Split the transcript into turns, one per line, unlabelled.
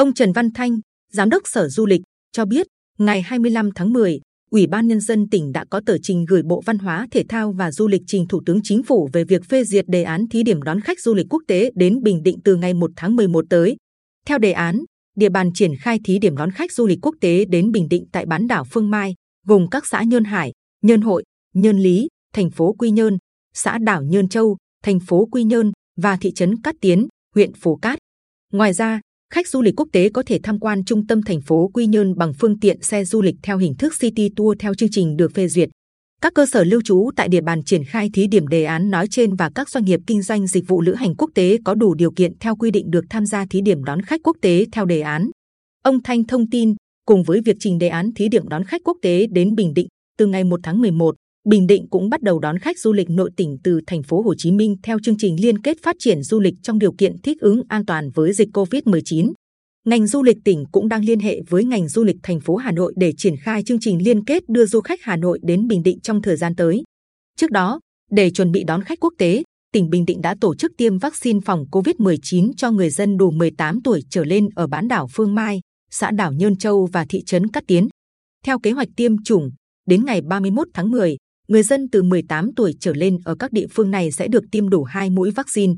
Ông Trần Văn Thanh, Giám đốc Sở Du lịch, cho biết ngày 25 tháng 10, Ủy ban Nhân dân tỉnh đã có tờ trình gửi Bộ Văn hóa, Thể thao và Du lịch trình Thủ tướng Chính phủ về việc phê duyệt đề án thí điểm đón khách du lịch quốc tế đến Bình Định từ ngày 1 tháng 11 tới. Theo đề án, địa bàn triển khai thí điểm đón khách du lịch quốc tế đến Bình Định tại bán đảo Phương Mai, gồm các xã Nhơn Hải, Nhơn Hội, Nhơn Lý, thành phố Quy Nhơn, xã đảo Nhơn Châu, thành phố Quy Nhơn và thị trấn Cát Tiến, huyện Phú Cát. Ngoài ra, khách du lịch quốc tế có thể tham quan trung tâm thành phố Quy Nhơn bằng phương tiện xe du lịch theo hình thức City Tour theo chương trình được phê duyệt. Các cơ sở lưu trú tại địa bàn triển khai thí điểm đề án nói trên và các doanh nghiệp kinh doanh dịch vụ lữ hành quốc tế có đủ điều kiện theo quy định được tham gia thí điểm đón khách quốc tế theo đề án. Ông Thanh thông tin, cùng với việc trình đề án thí điểm đón khách quốc tế đến Bình Định từ ngày 1 tháng 11, Bình Định cũng bắt đầu đón khách du lịch nội tỉnh từ thành phố Hồ Chí Minh theo chương trình liên kết phát triển du lịch trong điều kiện thích ứng an toàn với dịch Covid-19. Ngành du lịch tỉnh cũng đang liên hệ với ngành du lịch thành phố Hà Nội để triển khai chương trình liên kết đưa du khách Hà Nội đến Bình Định trong thời gian tới. Trước đó, để chuẩn bị đón khách quốc tế, tỉnh Bình Định đã tổ chức tiêm vaccine phòng COVID-19 cho người dân đủ 18 tuổi trở lên ở bán đảo Phương Mai, xã đảo Nhơn Châu và thị trấn Cát Tiến. Theo kế hoạch tiêm chủng, đến ngày 31 tháng 10, người dân từ 18 tuổi trở lên ở các địa phương này sẽ được tiêm đủ hai mũi vaccine.